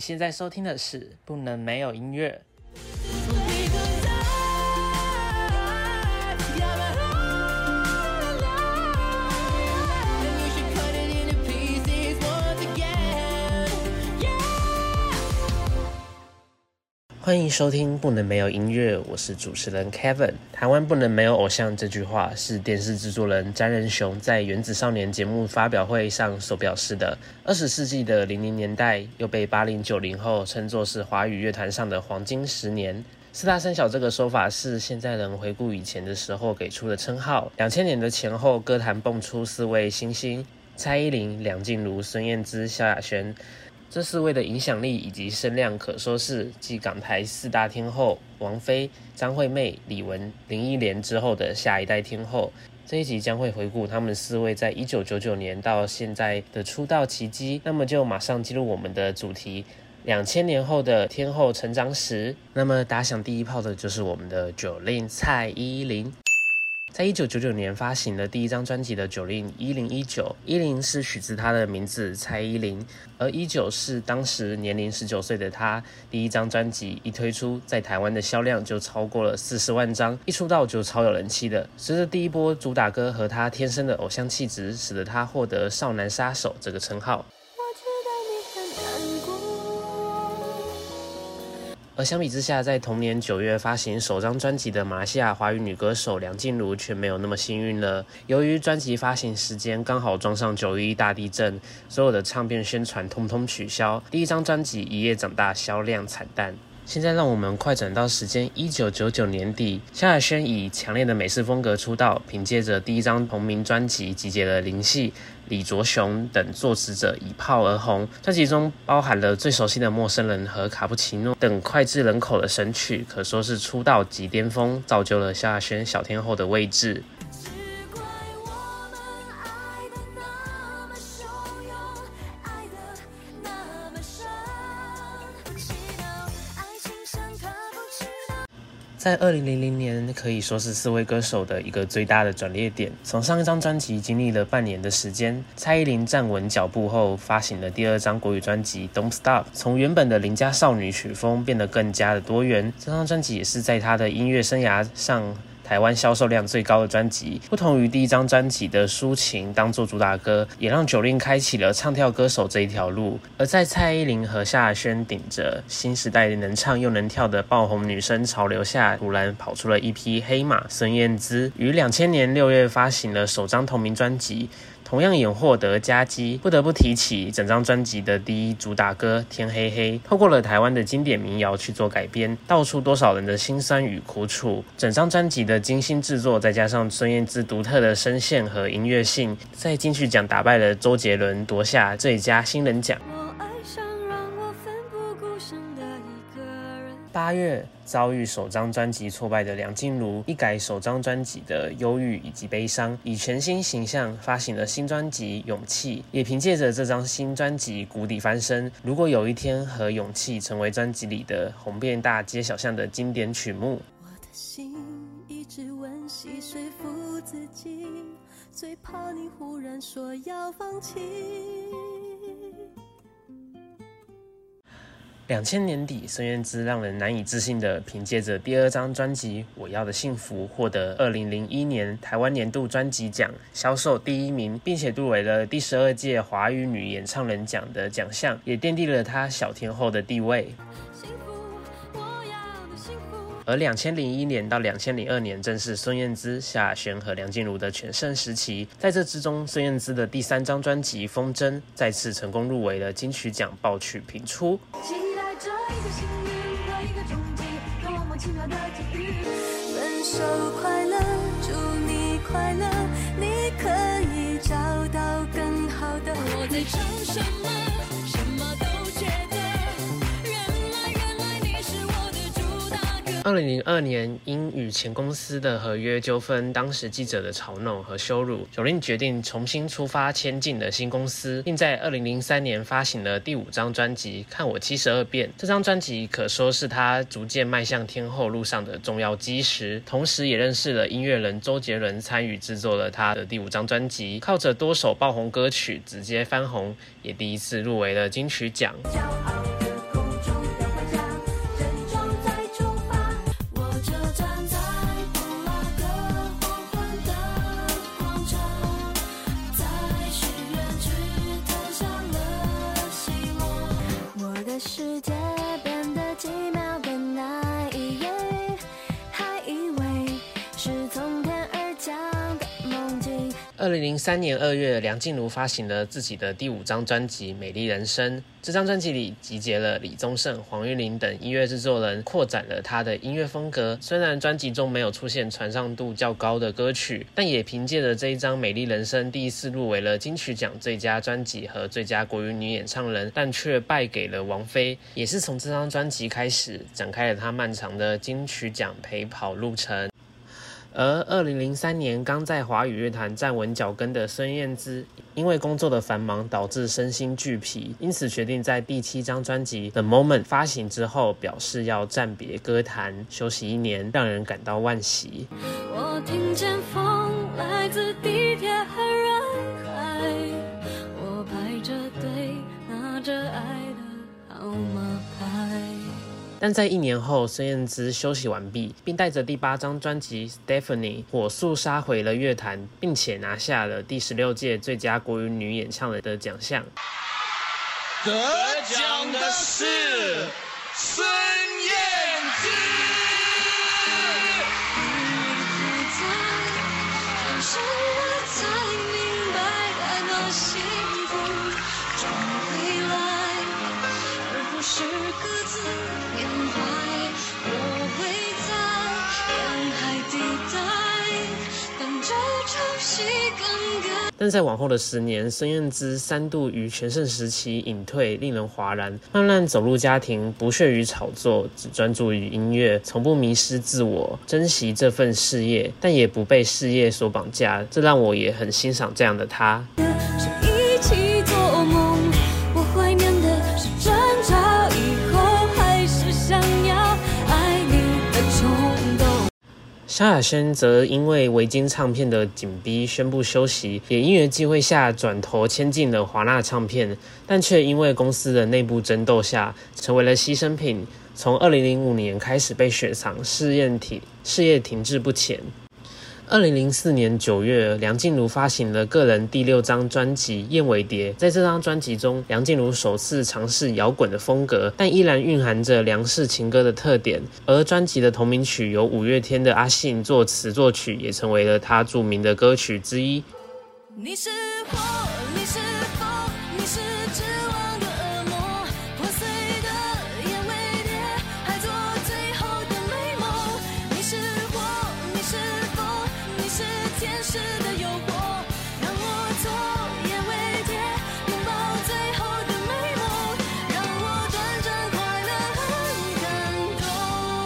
现在收听的是《不能没有音乐》。欢迎收听《不能没有音乐》，我是主持人 Kevin。台湾不能没有偶像这句话，是电视制作人詹仁雄在《原子少年》节目发表会上所表示的。二十世纪的零零年代，又被八零九零后称作是华语乐坛上的黄金十年。四大三小这个说法是现在人回顾以前的时候给出的称号。两千年的前后，歌坛蹦出四位新星：蔡依林、梁静茹、孙燕姿、萧亚轩。这四位的影响力以及声量，可说是继港台四大天后王菲、张惠妹、李玟、林忆莲之后的下一代天后。这一集将会回顾他们四位在一九九九年到现在的出道奇迹。那么就马上进入我们的主题：两千年后的天后成长史。那么打响第一炮的就是我们的九令蔡依林。在一九九九年发行了第一张专辑的九零一零一九，一零是取自她的名字蔡依林，而一九是当时年龄十九岁的她第一张专辑一推出，在台湾的销量就超过了四十万张，一出道就超有人气的。随着第一波主打歌和她天生的偶像气质，使得她获得少男杀手这个称号。而相比之下，在同年九月发行首张专辑的马来西亚华语女歌手梁静茹却没有那么幸运了。由于专辑发行时间刚好撞上九一大地震，所有的唱片宣传通通取消，第一张专辑一夜长大，销量惨淡。现在让我们快转到时间一九九九年底，萧亚轩以强烈的美式风格出道，凭借着第一张同名专辑，集结了林夕、李卓雄等作词者一炮而红。专辑中包含了最熟悉的《陌生人》和《卡布奇诺》等脍炙人口的神曲，可说是出道即巅峰，造就了萧亚轩小天后的位置。在二零零零年，可以说是四位歌手的一个最大的转捩点。从上一张专辑经历了半年的时间，蔡依林站稳脚步后，发行了第二张国语专辑《Don't Stop》，从原本的邻家少女曲风变得更加的多元。这张专辑也是在她的音乐生涯上。台湾销售量最高的专辑，不同于第一张专辑的抒情当做主打歌，也让九令开启了唱跳歌手这一条路。而在蔡依林和夏轩顶着新时代能唱又能跳的爆红女生潮流下，突然跑出了一匹黑马孙燕姿，于两千年六月发行了首张同名专辑。同样也获得佳绩，不得不提起整张专辑的第一主打歌《天黑黑》，透过了台湾的经典民谣去做改编，道出多少人的辛酸与苦楚。整张专辑的精心制作，再加上孙燕姿独特的声线和音乐性，在金曲奖打败了周杰伦，夺下最佳新人奖。八月遭遇首张专辑挫败的梁静茹，一改首张专辑的忧郁以及悲伤，以全新形象发行了新专辑《勇气》，也凭借着这张新专辑谷底翻身。如果有一天和《勇气》成为专辑里的红遍大街小巷的经典曲目。我的心一直温习说服自己，最怕你忽然说要放弃。两千年底，孙燕姿让人难以置信的凭借着第二张专辑《我要的幸福》获得二零零一年台湾年度专辑奖销售第一名，并且入围了第十二届华语女演唱人奖的奖项，也奠定了她小天后的地位。而两千零一年到两千零二年，正是孙燕姿、夏亚轩和梁静茹的全盛时期。在这之中，孙燕姿的第三张专辑《风筝》再次成功入围了金曲奖，爆曲频出。这一个幸运和一个终极，多么奇妙的际遇。分手快乐，祝你快乐，你可以找到更好的。我在唱什么？什么都。二零零二年，因与前公司的合约纠纷，当时记者的嘲弄和羞辱，九令决定重新出发，签进了新公司，并在二零零三年发行了第五张专辑《看我七十二变》。这张专辑可说是他逐渐迈向天后路上的重要基石，同时也认识了音乐人周杰伦，参与制作了他的第五张专辑，靠着多首爆红歌曲直接翻红，也第一次入围了金曲奖。二零零三年二月，梁静茹发行了自己的第五张专辑《美丽人生》。这张专辑里集结了李宗盛、黄韵玲等音乐制作人，扩展了他的音乐风格。虽然专辑中没有出现传唱度较高的歌曲，但也凭借着这一张《美丽人生》，第一次入围了金曲奖最佳专辑和最佳国语女演唱人，但却败给了王菲。也是从这张专辑开始，展开了她漫长的金曲奖陪跑路程。而二零零三年刚在华语乐坛站稳脚跟的孙燕姿，因为工作的繁忙导致身心俱疲，因此决定在第七张专辑《The Moment》发行之后，表示要暂别歌坛，休息一年，让人感到惋惜。我听见但在一年后，孙燕姿休息完毕，并带着第八张专辑《Stephanie》火速杀回了乐坛，并且拿下了第十六届最佳国语女演唱人的奖项。得奖的是孙燕姿。明白，爱的幸福找回来，是各自缅怀。我会在人海地带等着潮汐更改。但在往后的十年，孙燕姿三度于全盛时期隐退，令人哗然。慢慢走入家庭，不屑于炒作，只专注于音乐，从不迷失自我，珍惜这份事业，但也不被事业所绑架。这让我也很欣赏这样的她。萧亚轩则因为维京唱片的紧逼宣布休息，也因缘机会下转头签进了华纳唱片，但却因为公司的内部争斗下，成为了牺牲品。从二零零五年开始被雪藏，试验停事业停滞不前。二零零四年九月，梁静茹发行了个人第六张专辑《燕尾蝶》。在这张专辑中，梁静茹首次尝试摇滚的风格，但依然蕴含着梁氏情歌的特点。而专辑的同名曲由五月天的阿信作词作曲，也成为了他著名的歌曲之一。你是火，你是风，你是指望的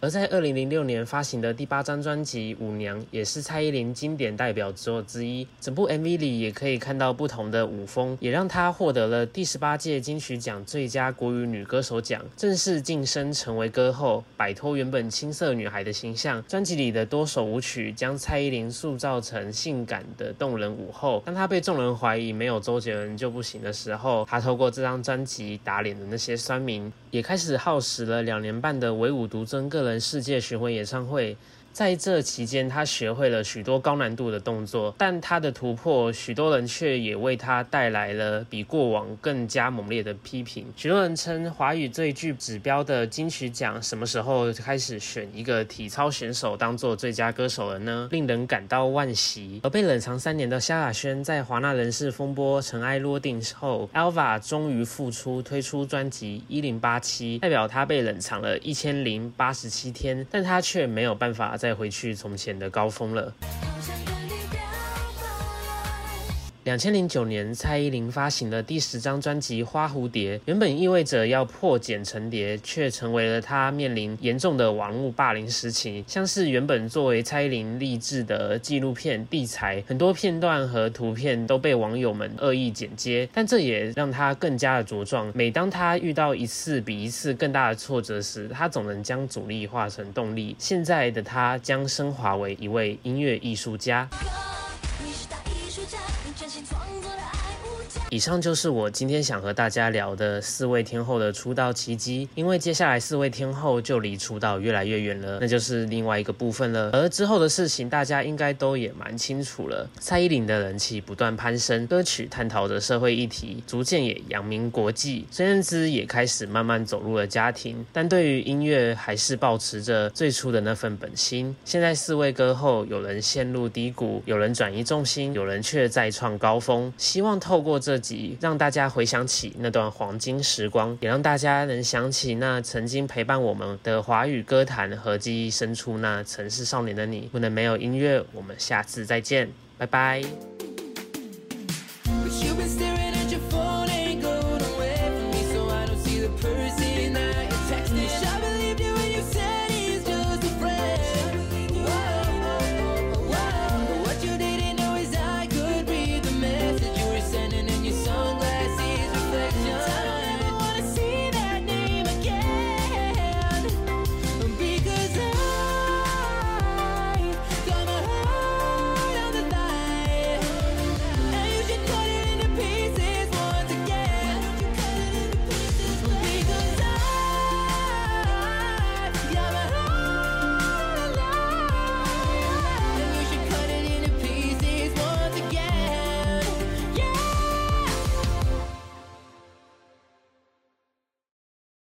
而在二零零六年发行的第八张专辑《舞娘》，也是蔡依林经典代表作之一。整部 MV 里也可以看到不同的舞风，也让她获得了第十八届金曲奖最佳国语女歌手奖，正式晋升成为歌后，摆脱原本青涩女孩的形象。专辑里的多首舞曲将蔡依林塑造成性感的动人舞后。当她被众人怀疑没有周杰伦就不行的时候，她透过这张专辑打脸的那些酸民，也开始耗时了两年半的唯舞独尊个人世界巡回演唱会。在这期间，他学会了许多高难度的动作，但他的突破，许多人却也为他带来了比过往更加猛烈的批评。许多人称华语最具指标的金曲奖什么时候开始选一个体操选手当做最佳歌手了呢？令人感到惋惜。而被冷藏三年的萧亚轩，在华纳人事风波尘埃落定后，Alva 终于复出，推出专辑《一零八七》，代表他被冷藏了一千零八十七天，但他却没有办法再回去从前的高峰了。两千零九年，蔡依林发行了第十张专辑《花蝴蝶》，原本意味着要破茧成蝶，却成为了她面临严重的网络霸凌时期。像是原本作为蔡依林励志的纪录片《地才》，很多片段和图片都被网友们恶意剪接，但这也让她更加的茁壮。每当她遇到一次比一次更大的挫折时，她总能将阻力化成动力。现在的她将升华为一位音乐艺术家。以上就是我今天想和大家聊的四位天后的出道奇迹。因为接下来四位天后就离出道越来越远了，那就是另外一个部分了。而之后的事情，大家应该都也蛮清楚了。蔡依林的人气不断攀升，歌曲探讨的社会议题逐渐也扬名国际。孙燕姿也开始慢慢走入了家庭，但对于音乐还是保持着最初的那份本心。现在四位歌后，有人陷入低谷，有人转移重心，有人却再创高峰。希望透过这让大家回想起那段黄金时光，也让大家能想起那曾经陪伴我们的华语歌坛和记忆深处那城市少年的你。不能没有音乐，我们下次再见，拜拜。